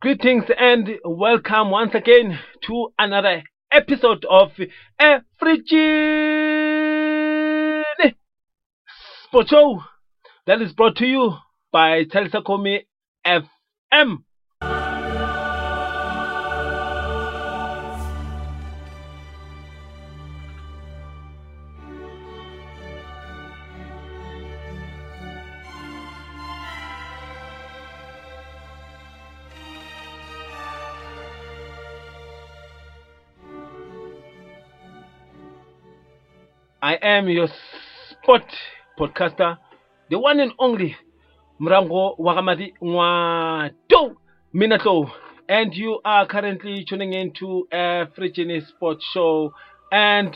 Greetings and welcome once again to another episode of African Sport Show that is brought to you by Telsakomi FM. Am your sport podcaster, the one and only Mrango Wagamadi Nwato Minato. And you are currently tuning into a Free Sports Show. And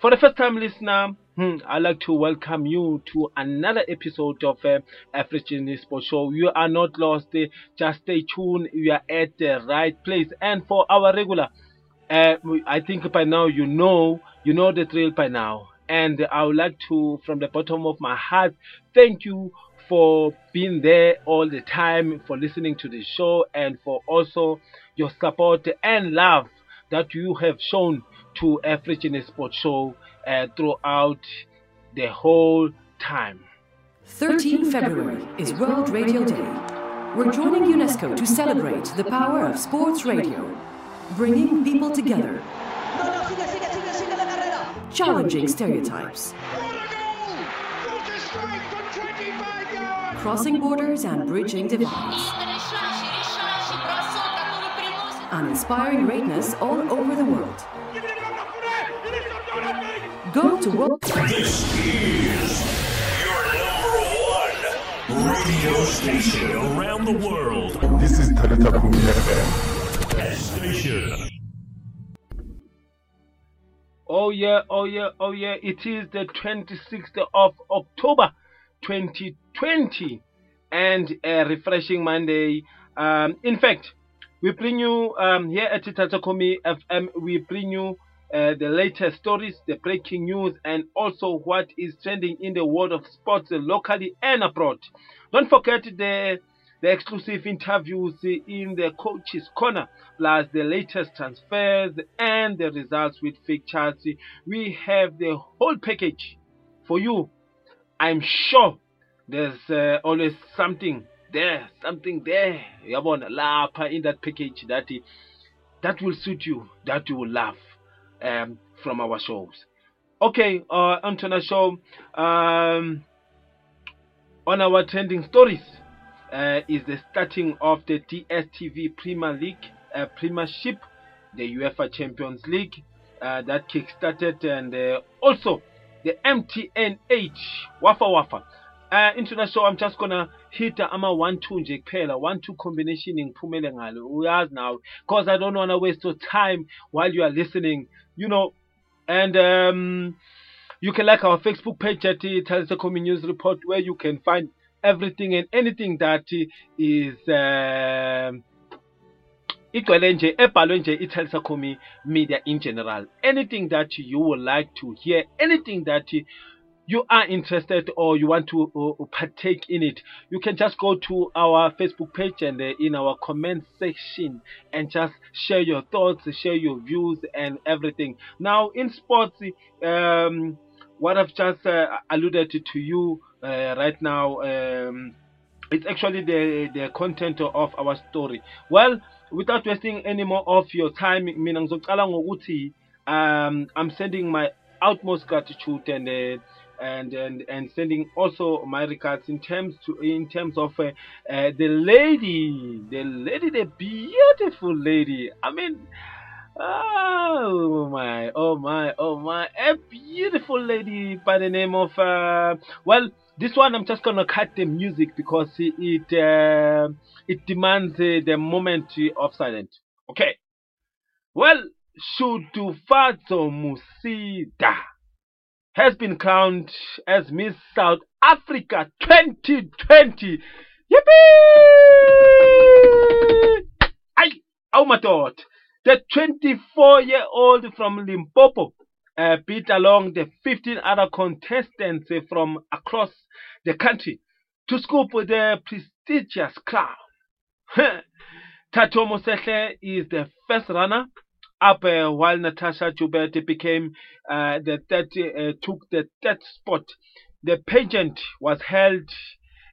for the first time listener, hmm, I'd like to welcome you to another episode of uh, African Sports Show. You are not lost, just stay tuned. You are at the right place. And for our regular, uh, I think by now you know, you know the drill by now and I would like to, from the bottom of my heart, thank you for being there all the time, for listening to the show, and for also your support and love that you have shown to African Sports Show uh, throughout the whole time. 13 February is World Radio Day. We're joining UNESCO to celebrate the power of sports radio, bringing people together challenging stereotypes, crossing borders and bridging divides, and inspiring greatness all over the world. Go to World. This is your number one radio station around the world. This is Talita Kumi FM. Station. Oh yeah, oh yeah, oh yeah. It is the 26th of October 2020 and a refreshing Monday. Um, in fact, we bring you um, here at Tatakomi FM, we bring you uh, the latest stories, the breaking news, and also what is trending in the world of sports locally and abroad. Don't forget the the exclusive interviews in the coaches corner plus the latest transfers and the results with fixtures we have the whole package for you. I'm sure there's uh, always something there something there you have yabona lapha in that package that that will suit you that you will love um, from our shows. Okay uh, onto the show um, on our trending stories uh, is the starting of the DSTV Premier League uh, Premiership, the UEFA Champions League uh, that kick-started, and uh, also the MTN8 Wafa Wafa. Uh, international I'm just gonna hit ama one two nje kuphela. One two combination ngiphumele ngalo. Uyazi now because I don't want to waste your time while you are listening you know. And um, you can like our Facebook page at Talisakomi News Report where you can find everything and anything that is um, igcwele nje ebhalwe nje i-telsacomi media in general. Anything that you would like to hear anything that you are interested or you want to uh, partake in it you can just go to our facebook page and uh, in our comment section and just share your thoughts share your views and everything. Now in sports um, what i've just uh, alluded to you right now um, it's actually the the content of our story. Well without wasting any more of your time mina ngizocala ngokuthi um i'm sending my utmost gratitude and uh, and and and sending also my regards in terms to in terms of uh, uh, the lady the lady the beautiful lady. I mean Oh my, oh my, oh my, a beautiful lady by the name of, uh, well, this one I'm just gonna cut the music because it uh, it demands uh, the moment of silence. Okay. Well, Shudufhadzo Musida has been crowned as Miss South Africa 2020. Yippee! Ay, oh my God. The 24 year old from Limpopo uh, beat along the 15 other contestants uh, from across the country to scoop the prestigious crown. Thato Mosehle is the first runner up, uh, while Natasha Joubert became uh, the third, uh, took the third spot. The pageant was held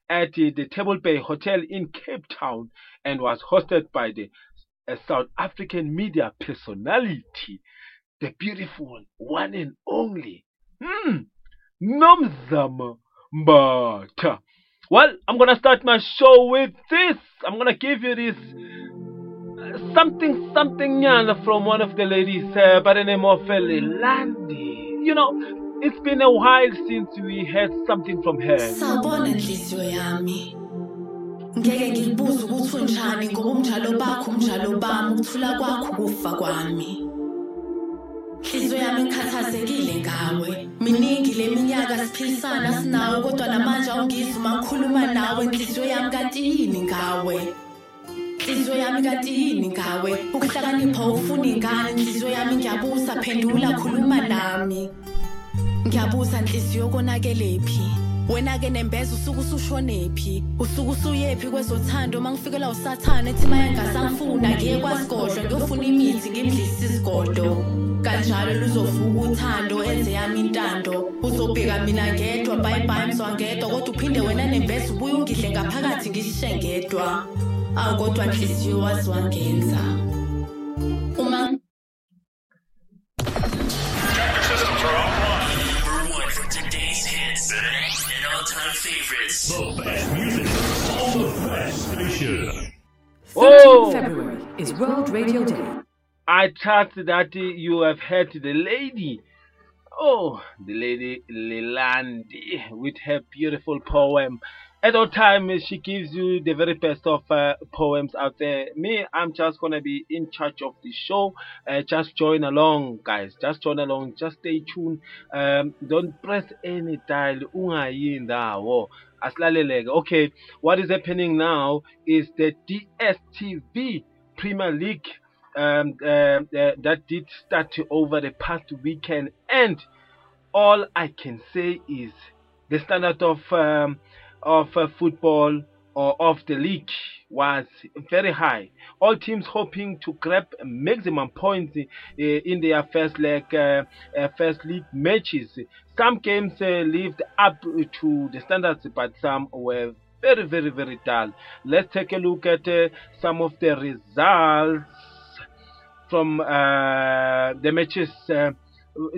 at the Table Bay Hotel in Cape Town and was hosted by the a South African media personality, the beautiful one and only, hmm, Nomzamo Mbatha. Well, I'm gonna start my show with this. I'm gonna give you this uh, something something yana from one of the ladies uh, by the name of uh, Lelandi. You know, it's been a while since we heard something from her. Ngeke ngikubuze ukuthi unjani ngoba umjalo bakho umjalo bami ukuthula kwakho kwami. Nhliziyo yami ngikhathazekile ngawe. Miningi leminyaka siphilisana sinawe kodwa namanje awungizwa uma ngikhuluma nawe nhliziyo yami kanti yini ngawe? Nhliziyo yami kanti yini ngawe? Ukuhlakanipha ufuna ingane nhliziyo yami ngiyabuza phendula khuluma nami. Ngiyabuza nhliziyo konakelephi? Wena ke nembeza usuku usushonephi? Usuku usuyephi kwezothando mangifikela usathane ethi maye ngasangifuna ngiye kwasigodlo ngiyofuna imithi ngimdlisa isigodo. Kanjalo luzovuka uthando enze yami intando. Uzobheka mina ngedwa bye bye mzwangedwa kodwa uphinde wena nembeza ubuye ungidle ngaphakathi ngishishe ngedwa. Awu kodwa nhliziyo wazi wangenza. Uma Systems are offline. Number one for today's hits and all-time favorites. The best music on the best station. 13 Oh. February is World Radio Day. I trust that you have heard the lady. Oh, the lady Lelandi with her beautiful poem. At all time, uh, she gives you the very best of uh, poems out there. Me, I'm just gonna be in charge of the show. Uh, just join along, guys. Just join along. Just stay tuned. Um, don't press any dial. Ndawo. Asilaleleke. Okay, what is happening now is the DSTV Premier League um, uh, uh, that did start over the past weekend, and all I can say is the standard of um, of uh, football or of the league was very high. All teams hoping to grab maximum points uh, in their first leg, uh, uh, first league matches. Some games uh, lived up to the standards, but some were very, very, very dull. Let's take a look at uh, some of the results from uh, the matches. Uh,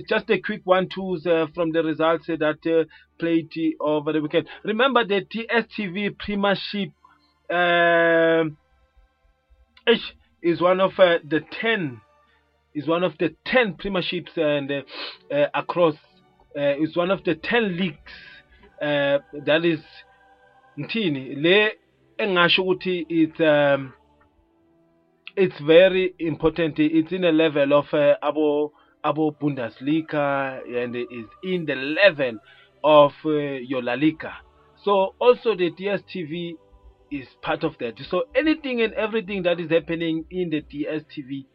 just a quick one twos uh, from the results that played over the weekend. Remember the DSTV Premiership is one of the ten is one of the ten premierships and uh, uh, across uh, is one of the ten leagues that is ngithini le engasho ukuthi it's um, it's very important. It's in a level of uh, abo abo Bundesliga and is in the level of uh, your La Liga. So also the DSTV is part of that. So anything and everything that is happening in the DSTV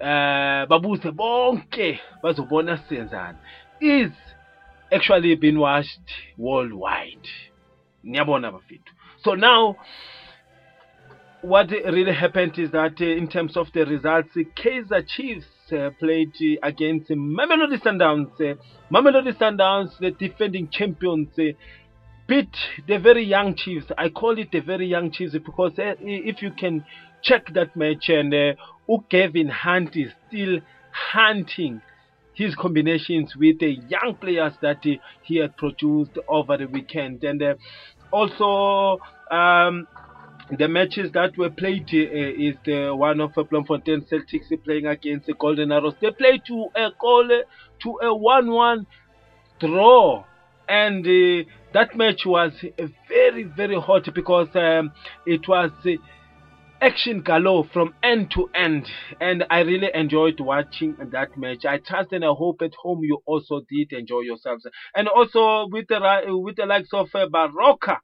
uh, babuze bonke bazobona senzani is actually being watched worldwide. Niyabona bafethu. So now what really happened is that uh, in terms of the results, uh, Kaizer Chiefs uh, played uh, against Mamelodi Sundowns. Uh, Mamelodi Sundowns, the defending champions, uh, beat the very young Chiefs. I call it the very young Chiefs because uh, if you can check that match, and uh, Gavin Hunt is still hunting his combinations with the young players that uh, he had produced over the weekend, and uh, also. Um, the matches that were played uh, is the one of uh, Bloemfontein Celtics playing against the Golden Arrows. They played to a goal to a one-one draw, and uh, that match was very very hot because um, it was uh, action galore from end to end, and I really enjoyed watching that match. I trust and I hope at home you also did enjoy yourselves, and also with the with the likes of uh, Baroka.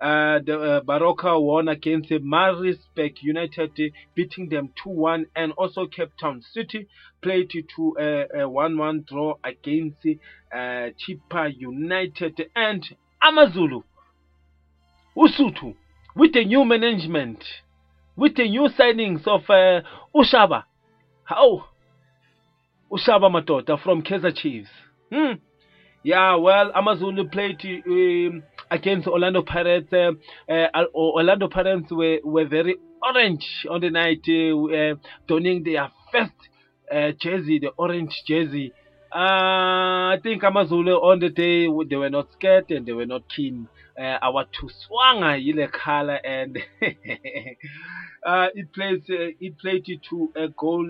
Uh, the uh, Baroka won against uh, Maritzburg United, uh, beating them 2-1, and also Cape Town City played to a 1-1 draw against uh, Chippa United and Amazulu. Usutu with the new management with the new signings of uh, Ushaba. How? Ushaba Matota from Kaizer Chiefs. Hmm. Yeah, well, Amazulu played um, against Orlando Pirates. Uh, uh, Orlando Pirates were, were very orange on the night, uh, uh, donning their first uh, jersey, the orange jersey. I think Amazulu on the day they were not scared and they were not keen. Uh, our two swanga ile color and it plays it played to a goal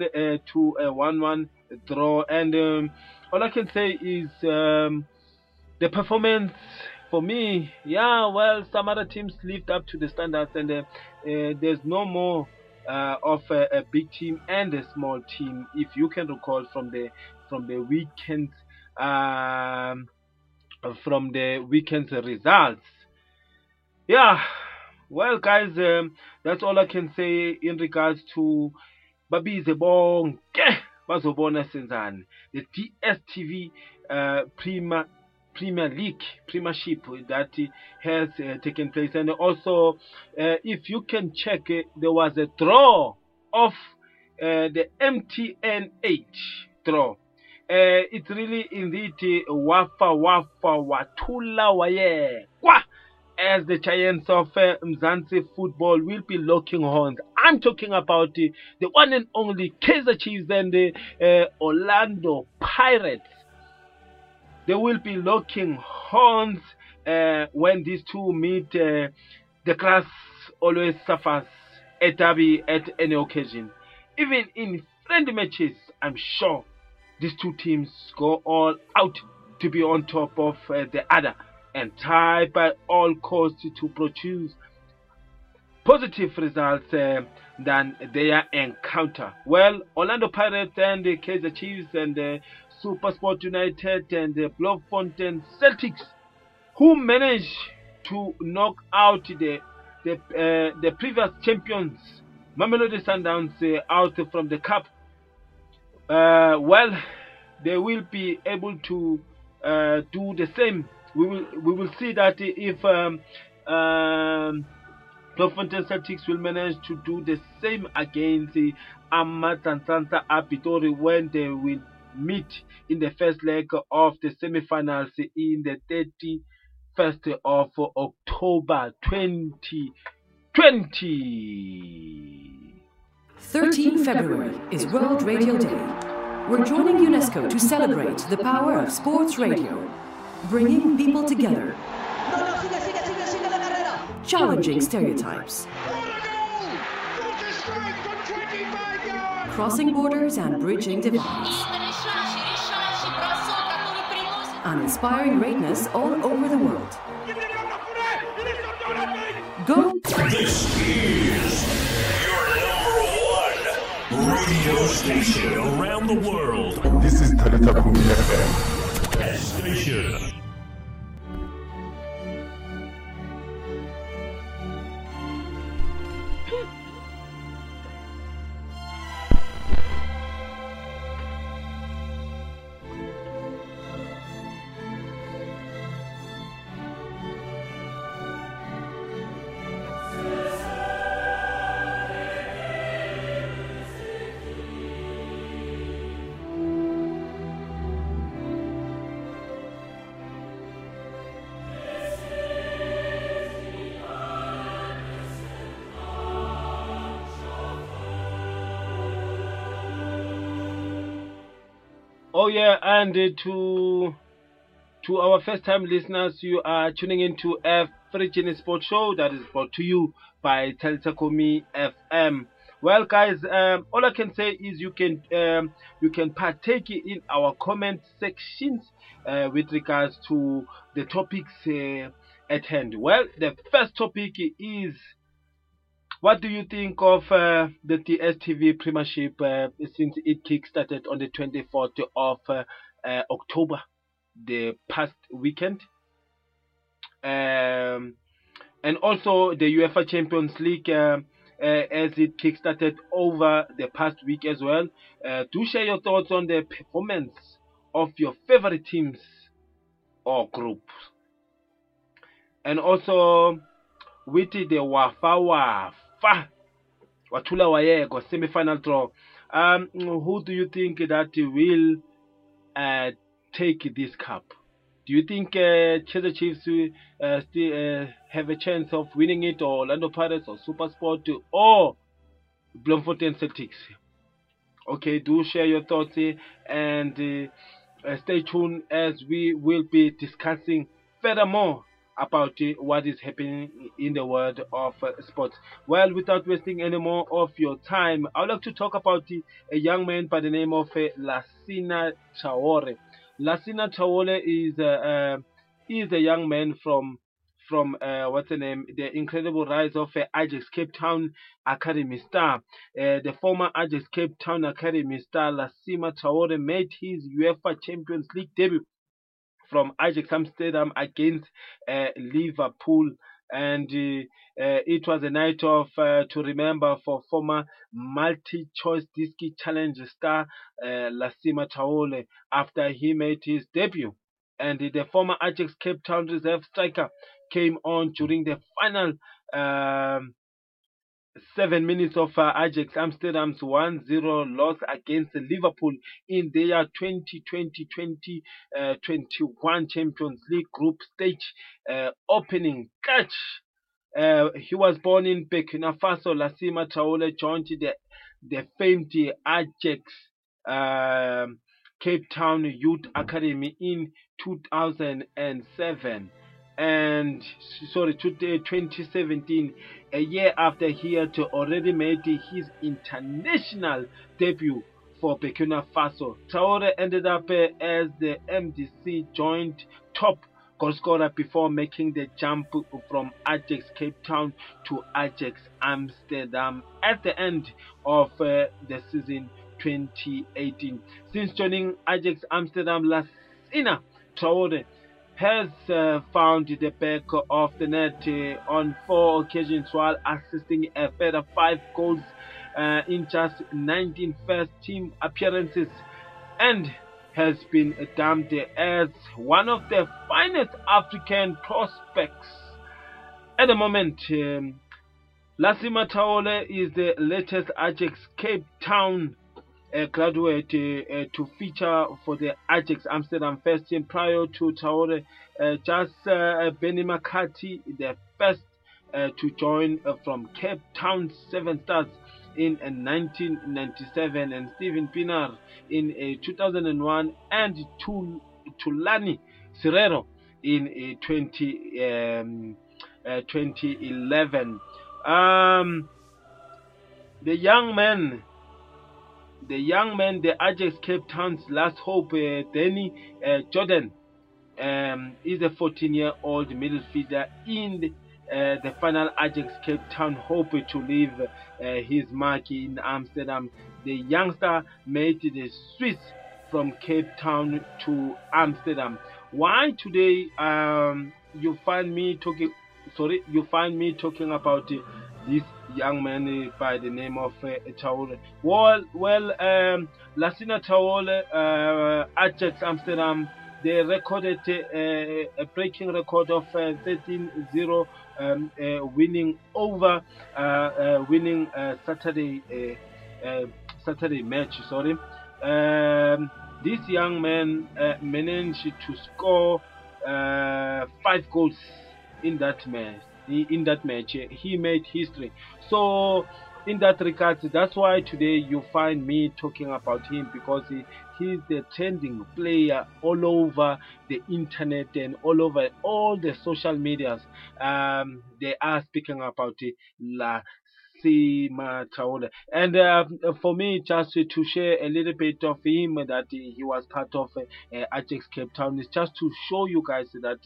to a one-one draw and um, all I can say is um, the performance for me, yeah, well, some other teams lived up to the standards, and uh, uh, there's no more uh, of a, a, big team and a small team. If you can recall from the from the weekend um, from the weekend's results, yeah, well, guys, um, that's all I can say in regards to bazobona senzani the DSTV uh, Prima Premier League Premiership that has uh, taken place, and also uh, if you can check, uh, there was a draw of the MTN8 draw. It's really indeed wafa wafa watula waye kwa as the giants of uh, Mzansi football will be locking horns. I'm talking about uh, the one and only Kaizer Chiefs and the uh, Orlando Pirates. They will be locking horns uh, when these two meet. Uh, the grass always suffers a derby at any occasion. Even in friendly matches, I'm sure these two teams go all out to be on top of uh, the other and try by all costs to produce positive results uh, than their encounter. Well, Orlando Pirates and the Kaizer Chiefs and the Super Sport United and the Bloemfontein Celtics, who managed to knock out the the, uh, the previous champions, Mamelodi Sundowns, uh, out from the cup. Uh, well, they will be able to uh, do the same. We will we will see that if um, um, Bloemfontein Celtics will manage to do the same against uh, Santa Apitori when they will meet in the first leg of the semi-finals in the 31st of October 2020. 13 February is World Radio Day. We're joining UNESCO to celebrate the power of sports radio, bringing people together, challenging stereotypes, crossing borders and bridging divides, and inspiring greatness all over the world. Go This is your number one radio station around the world. This is Talita Kumi FM. Station. Yeah, and uh, to to our first time listeners, you are tuning into F Frigin Sports Show that is brought to you by Teltakomi FM. Well, guys, um, all I can say is you can um, you can partake in our comment sections uh, with regards to the topics uh, at hand. Well, the first topic is what do you think of uh, the DSTV Premiership uh, since it kick-started on the 24th of uh, uh, October, the past weekend? Um, and also the UEFA Champions League uh, uh, as it kick-started over the past week as well. Do share your thoughts on the performance of your favorite teams or groups. And also with the Wafa Wafa wathula wayekwa semi-final draw. Um who do you think that will uh, take this cup? Do you think uh, Kaizer Chiefs uh, still uh, have a chance of winning it or Orlando Pirates or Super SuperSport or Bloemfontein Celtics? Okay do share your thoughts here and uh, stay tuned as we will be discussing furthermore about what is happening in the world of uh, sports. Well, without wasting any more of your time, I would like to talk about a young man by the name of uh, Lassina Traore. Lassina Traore is uh, uh, is a young man from from uh, what's the name? The incredible rise of uh, Ajax Cape Town Academy star. Uh, the former Ajax Cape Town Academy star Lassina Traore made his UEFA Champions League debut from Ajax Amsterdam against uh, Liverpool. And uh, uh, it was a night of uh, to remember for former multi-choice disc challenge star uh, Lassina Traore after he made his debut. And the former Ajax Cape Town reserve striker came on during the final um, seven minutes of uh, Ajax Amsterdam's 1-0 loss against Liverpool in their 2020-2021 uh, Champions League group stage uh, opening catch. Uh, he was born in Burkina Faso. Lassina Traore joined the the famed Ajax um, Cape Town Youth Academy in 2007 and sorry to 2017 a year after he had already made his international debut for Burkina Faso. Traore ended up uh, as the MDC joint top goal scorer before making the jump from Ajax Cape Town to Ajax Amsterdam at the end of uh, the season 2018. Since joining Ajax Amsterdam last Lassina Traore has uh, found the back of the net uh, on four occasions while assisting a further five goals uh, in just 19 first team appearances and has been dubbed as one of the finest African prospects. At the moment, um, Lassina Traore is the latest Ajax Cape Town uh, graduate uh, to feature for the Ajax Amsterdam first team prior to Traore. Uh, just uh, Benni McCarthy, the first uh, to join from Cape Town Seven Stars in 1997, and Steven Pienaar in 2001, and Thulani Serero in 20, um, 2011. Um, the young man the young man, the Ajax Cape Town's last hope, uh, Danny uh, Jordan, um, is a 14-year-old midfielder in the, uh, the final Ajax Cape Town hope to leave uh, his mark in Amsterdam. The youngster made the switch from Cape Town to Amsterdam. Why today um, you find me talking? Sorry, you find me talking about this young man by the name of uh, Traore. Well, well, um, Lassina Traore, uh, Ajax Amsterdam, they recorded uh, a breaking record of 13-0 uh, um, uh, winning over uh, uh, winning Saturday Saturday match. Sorry, um, this young man managed to score five goals in that match in that match. He made history. So, in that regard, that's why today you find me talking about him because he, he's the trending player all over the internet and all over all the social medias. Um, they are speaking about La Sima. And uh, for me, just to share a little bit of him that he was part of uh, Ajax Cape Town is just to show you guys that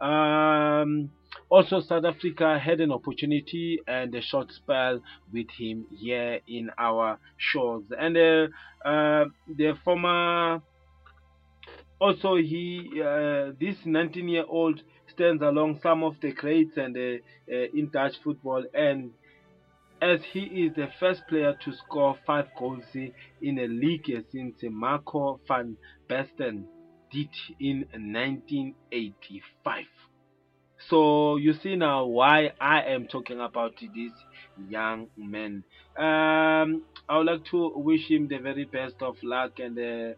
um, also, South Africa had an opportunity and a short spell with him here in our shores. And uh, uh, the former, also he, uh, this 19-year-old stands along some of the greats and uh, uh, in Dutch football, and as he is the first player to score five goals in a league since Marco van Basten did in 1985. So you see now why I am talking about this young man. Um, I would like to wish him the very best of luck and uh,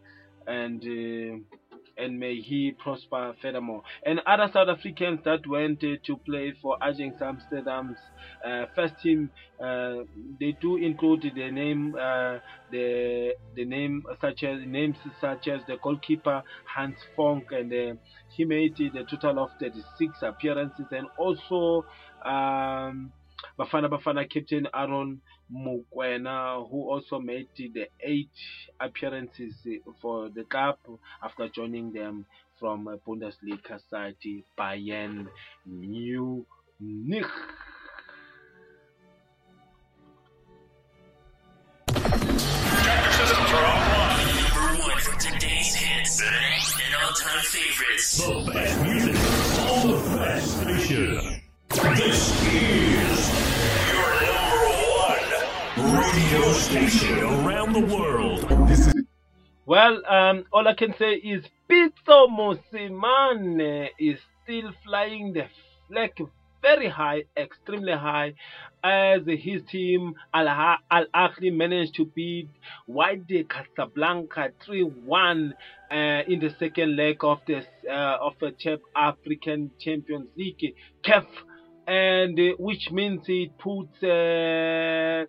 and uh, and may he prosper furthermore. And other South Africans that went uh, to play for Ajax Amsterdam's uh, first team, uh, they do include the name, the the name such as names such as the goalkeeper Hans Vonk, and he made the total of 36 appearances, and also. Um, Bafana Bafana captain Aaron Mokoena, who also made the eight appearances for the club after joining them from Bundesliga side Bayern Munich. Favorites. The best music on the best. This is radio station around the world. Well, um, all I can say is Pitso Mosimane is still flying the flag very high, extremely high, as his team Al Ahly managed to beat Wydad Casablanca 3-1 uh, in the second leg of this uh, of the Chap African Champions League CAF and uh, which means it puts uh,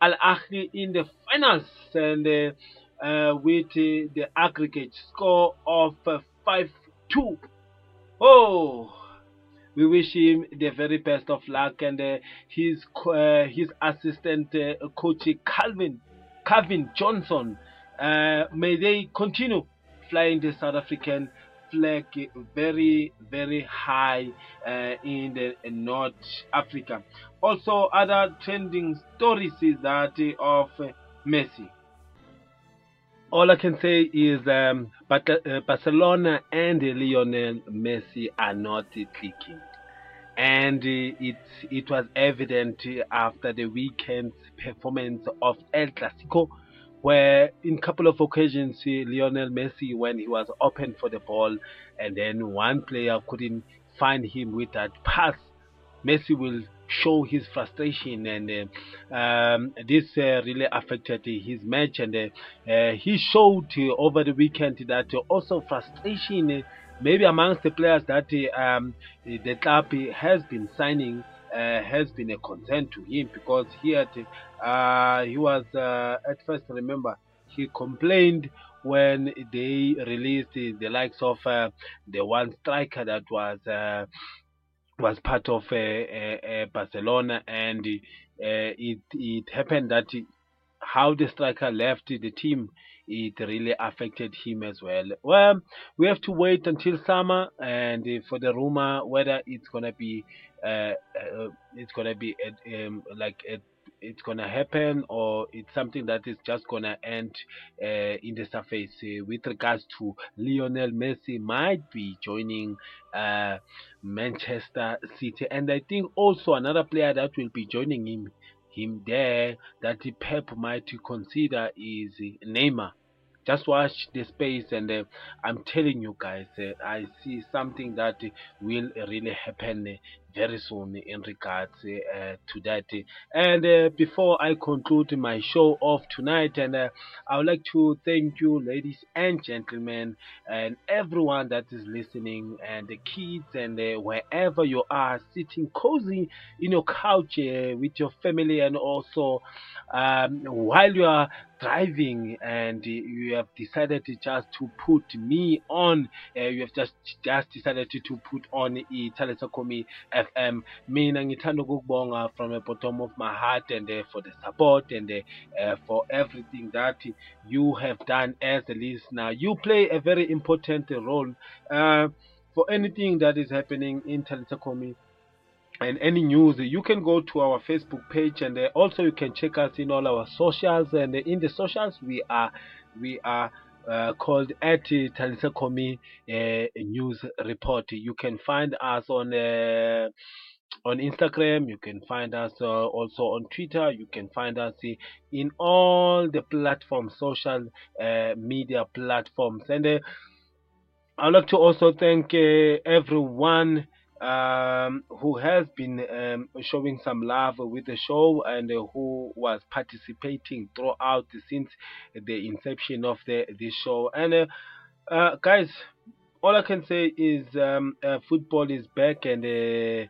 Al Ahly in the finals and uh, uh, with uh, the aggregate score of uh, 5 2. Oh, we wish him the very best of luck and his his assistant coach Calvin Cavin Johnson. May they continue flying the South African flag very very high uh, in the North Africa. Also, other trending stories is that of Messi all I can say is um, but, uh, Barcelona and Lionel Messi are not clicking. And it, it was evident after the weekend's performance of El Clasico, where in a couple of occasions Lionel Messi, when he was open for the ball, and then one player couldn't find him with that pass, Messi will show his frustration and uh, um, this uh, really affected his match. And uh, uh, he showed over the weekend that also frustration uh, maybe amongst the players that um, the club has been signing has been a concern to him because he had uh, he was uh, at first remember he complained when they released the, likes of uh, the one striker that was uh, was part of uh, uh, uh, Barcelona, and uh, it it happened that how the striker left the team, it really affected him as well. Well, we have to wait until summer, and for the rumor whether it's gonna be uh, uh, it's gonna be um, like it's gonna happen or it's something that is just gonna end uh, in the surface uh, with regards to Lionel Messi might be joining uh, Manchester City and I think also another player that will be joining him him there that the Pep might consider is Neymar. Just watch the space and uh, i'm telling you guys uh, i see something that will really happen very soon in regards uh, to that. And uh, before i conclude my show of tonight and uh, i would like to thank you ladies and gentlemen and everyone that is listening and the kids and wherever you are sitting cozy in your couch with your family and also um, while you are driving and you have decided to just to put me on uh, you have just just decided to, to put on italisakomi fm mina ngithanda ukukubonga from the bottom of my heart and uh, for the support and uh, uh, for everything that you have done as a listener. You play a very important role uh, for anything that is happening in talisakomi and any news. You can go to our facebook page and uh, also you can check us in all our socials and in the socials we are we are uh, called at Talisakomi uh, News Report. You can find us on uh, on Instagram. You can find us uh, also on Twitter. You can find us in all the platforms, social uh, media platforms. And uh, I'd like to also thank everyone um, who has been um, showing some love with the show and uh, who was participating throughout since the inception of the this show. And uh, uh, guys, all I can say is um, uh, football is back, and uh,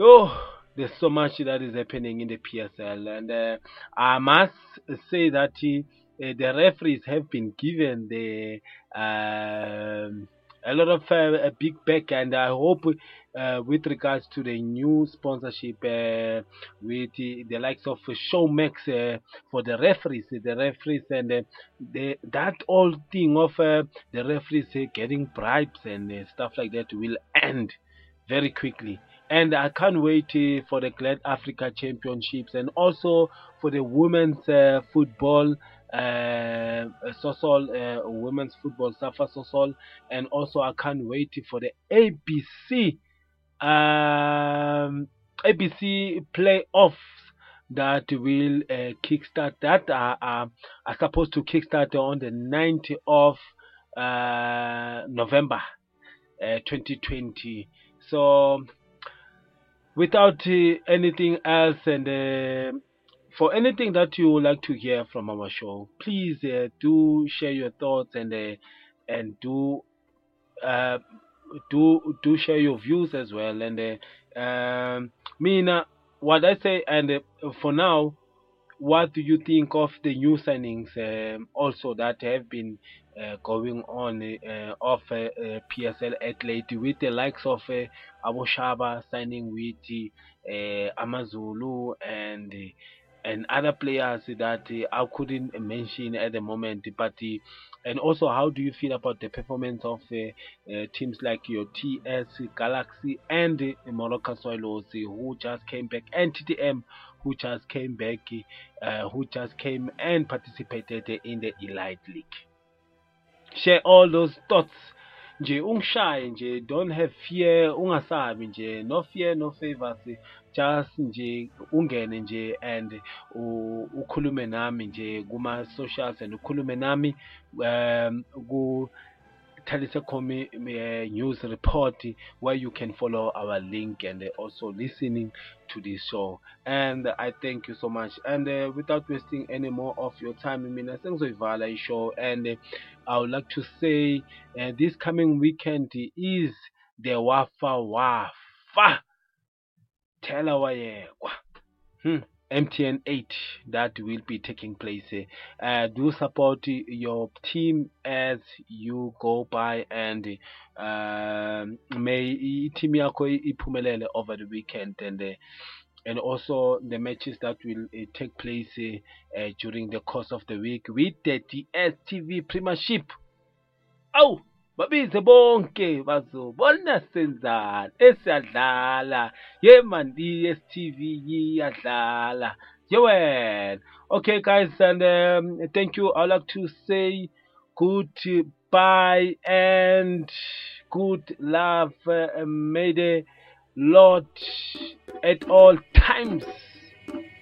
oh, there's so much that is happening in the PSL, and uh, I must say that uh, the referees have been given the um, a lot of uh, a big back, and I hope uh, with regards to the new sponsorship uh, with the, likes of Showmax for the referees, the referees, and the, that whole thing of the referees getting bribes and stuff like that will end very quickly. And I can't wait for the Glad Africa Championships and also for the women's uh, football uh, Sasol, uh, women's football, Safa Sasol, and also I can't wait for the ABC, um, ABC playoffs that will uh, kickstart that are, are, are supposed to kickstart on the 9th of uh, November uh, 2020. So without uh, anything else and uh, for anything that you would like to hear from our show, please uh, do share your thoughts and uh, and do uh, do do share your views as well. And uh, um, Mina, what I say, and uh, for now, what do you think of the new signings um, also that have been uh, going on of PSL athlete with the likes of uh, Abu Shaba signing with uh, Amazulu and and other players that uh, I couldn't mention at the moment. But uh, and also, how do you feel about the performance of uh, teams like your TS Galaxy and uh, Morocco uh, who just came back, and TTM, who just came back, who just came and participated in the Elite League? Share all those thoughts. nje ungishaye nje don't have fear ungasabi nje no fear no favors just nje ungene nje and ukhulume nami nje kuma socials and ukhulume nami um ku Talise uh, news report where you can follow our link and uh, also listening to this show. And I thank you so much. And uh, without wasting any more of your time, I mean, I think so show. And uh, I would like to say this coming weekend is the Wafa Wafa. Telawayekwa. Hmm. MTN 8 that will be taking place. Uh, do support your team as you go by and um may team yakho iphumelele over the weekend and uh, and also the matches that will uh, take place uh, uh, during the course of the week with the DSTV Premiership. Awu babize bonke bazobona senzani esiyadlala ye man DSTV iyadlala. Ye wena. Okay guys and um, thank you. I'd like to say goodbye and good love uh, may the Lord at all times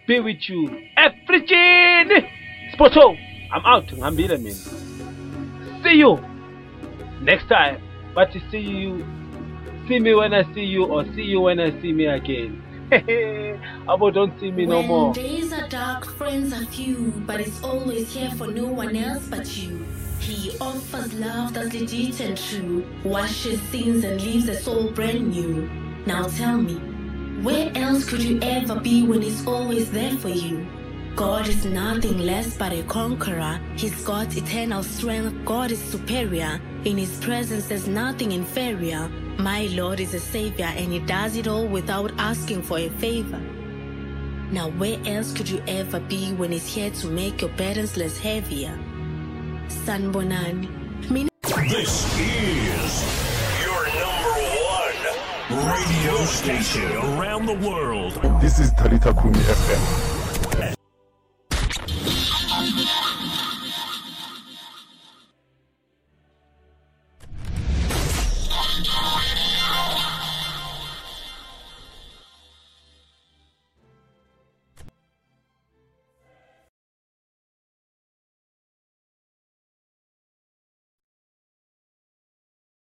be with you. Everything Spoto I'm out. Ngihambile mina see you next time. But to see you, see me when I see you, or see you when I see me again. Abo, don't see me no when more. days are dark, friends are few, but it's always here for no one else but you. He offers love that's legit and true, washes sins and leaves a soul brand new. Now tell me, where else could you ever be when He's always there for you? God is nothing less but a conqueror. He's got eternal strength. God is superior. In His presence, there's nothing inferior. My Lord is a savior, and He does it all without asking for a favor. Now, where else could you ever be when He's here to make your burdens less heavier? Sanbonani. Mina This is your number one radio station around the world. This is Talita Kumi FM.